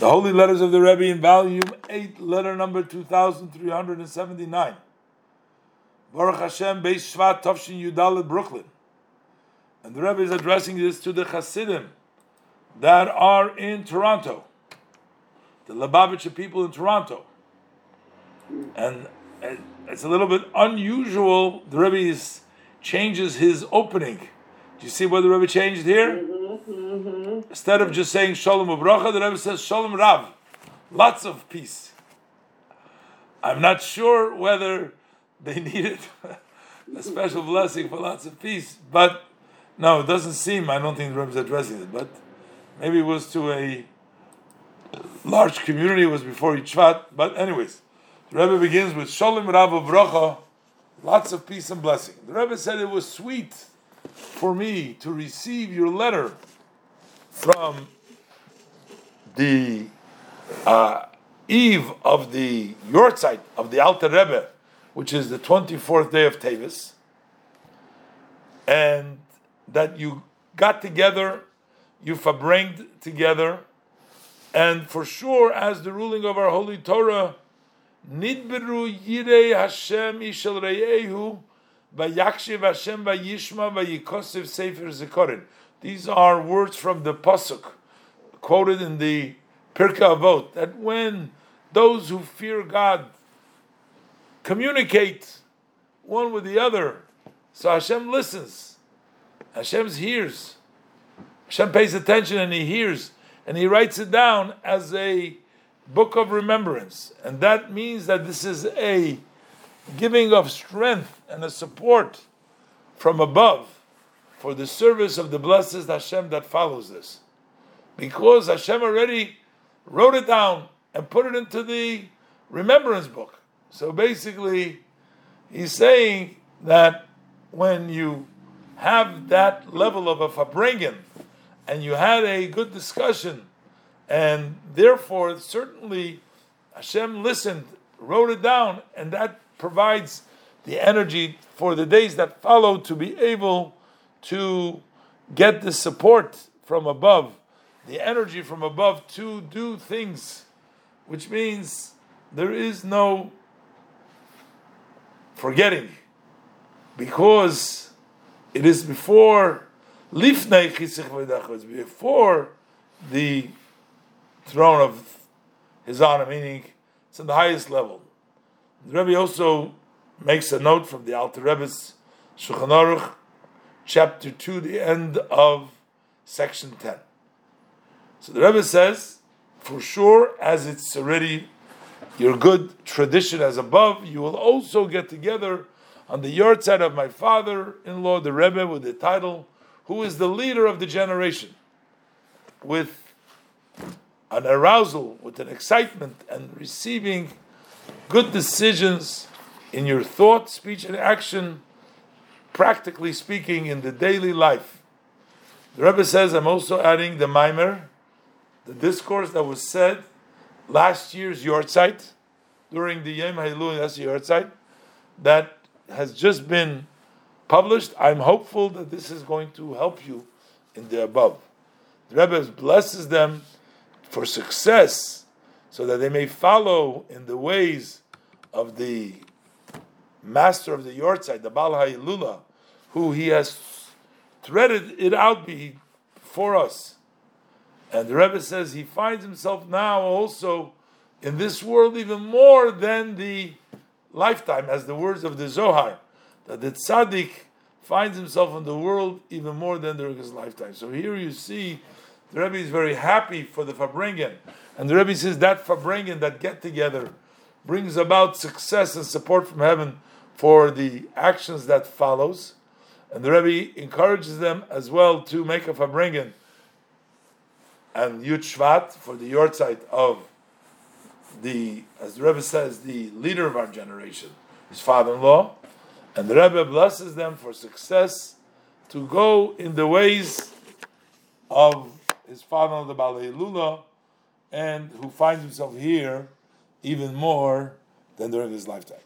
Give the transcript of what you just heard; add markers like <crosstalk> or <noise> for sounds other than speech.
The Holy Letters of the Rebbe in volume 8, letter number 2379. Baruch Hashem, Beis Shvat, Tovshin Yudalit, Brooklyn. And the Rebbe is addressing this to the Hasidim that are in Toronto, the Lubavitcher people in Toronto. And it's a little bit unusual. The Rebbe changes his opening. Do you see what the Rebbe changed here? Mm-hmm, mm-hmm. Instead of just saying Shalom Ubracha, the Rebbe says Shalom Rav. Lots of peace. I'm not sure whether they <laughs> needed a special blessing for lots of peace, but no, it doesn't seem, I don't think the Rebbe is addressing it, but maybe it was to a large community, it was before Yud Shvat, but anyways, the Rebbe begins with Shalom Rav Ubracha, lots of peace and blessing. The Rebbe said it was sweet for me to receive your letter from the uh, eve of the Yortzeit of the Alter Rebbe, which is the 24th day of Tavis, and that you got together, you farbrenged together, and for sure, as the ruling of our Holy Torah, Nidberu Yirei Hashem Ishel Reyehu Vayakshiv Hashem Vayishma Vayikosiv Sefer Zikaron. These are words from the pasuk quoted in the Pirkei Avot that when those who fear God communicate one with the other, so Hashem listens, Hashem hears, Hashem pays attention and He hears, and He writes it down as a book of remembrance, and that means that this is a giving of strength and a support from above for the service of the blessed Hashem that follows this. Because Hashem already wrote it down and put it into the remembrance book. So basically, he's saying that when you have that level of a farbrengen and you had a good discussion, and therefore, certainly, Hashem listened, wrote it down, and that provides the energy for the days that follow to be able to get the support from above, the energy from above to do things, which means there is no forgetting, because it is before lifnei before the throne of his honor, meaning it's in the highest level. The Rebbe also makes a note from the Alter Rebbe's Shulchan Aruch, chapter 2, the end of section 10. So the Rebbe says, for sure, as it's already your good tradition as above, you will also get together on the Yortzeit of my father-in-law, the Rebbe, with the title, who is the leader of the generation, with an arousal, with an excitement, and receiving good decisions in your thought, speech, and action, practically speaking, in the daily life. The Rebbe says, I'm also adding the maamar, the discourse that was said last year's Yortzeit, during the Yom Hailul, that's the Yortzeit, that has just been published. I'm hopeful that this is going to help you in the above. The Rebbe blesses them for success so that they may follow in the ways of the master of the Yortzeit, the Baal Ha'ilula, who he has threaded it out before us. And the Rebbe says he finds himself now also in this world even more than the lifetime, as the words of the Zohar, that the tzaddik finds himself in the world even more than during his lifetime. So here you see the Rebbe is very happy for the Farbrengen. And the Rebbe says that Farbrengen, that get together, brings about success and support from heaven for the actions that follows. And the Rebbe encourages them as well to make a Farbrengen and Yud Shvat for the Yortzeit of the, as the Rebbe says, the leader of our generation, his father-in-law. And the Rebbe blesses them for success to go in the ways of his father, the Balei and who finds himself here even more than during his lifetime.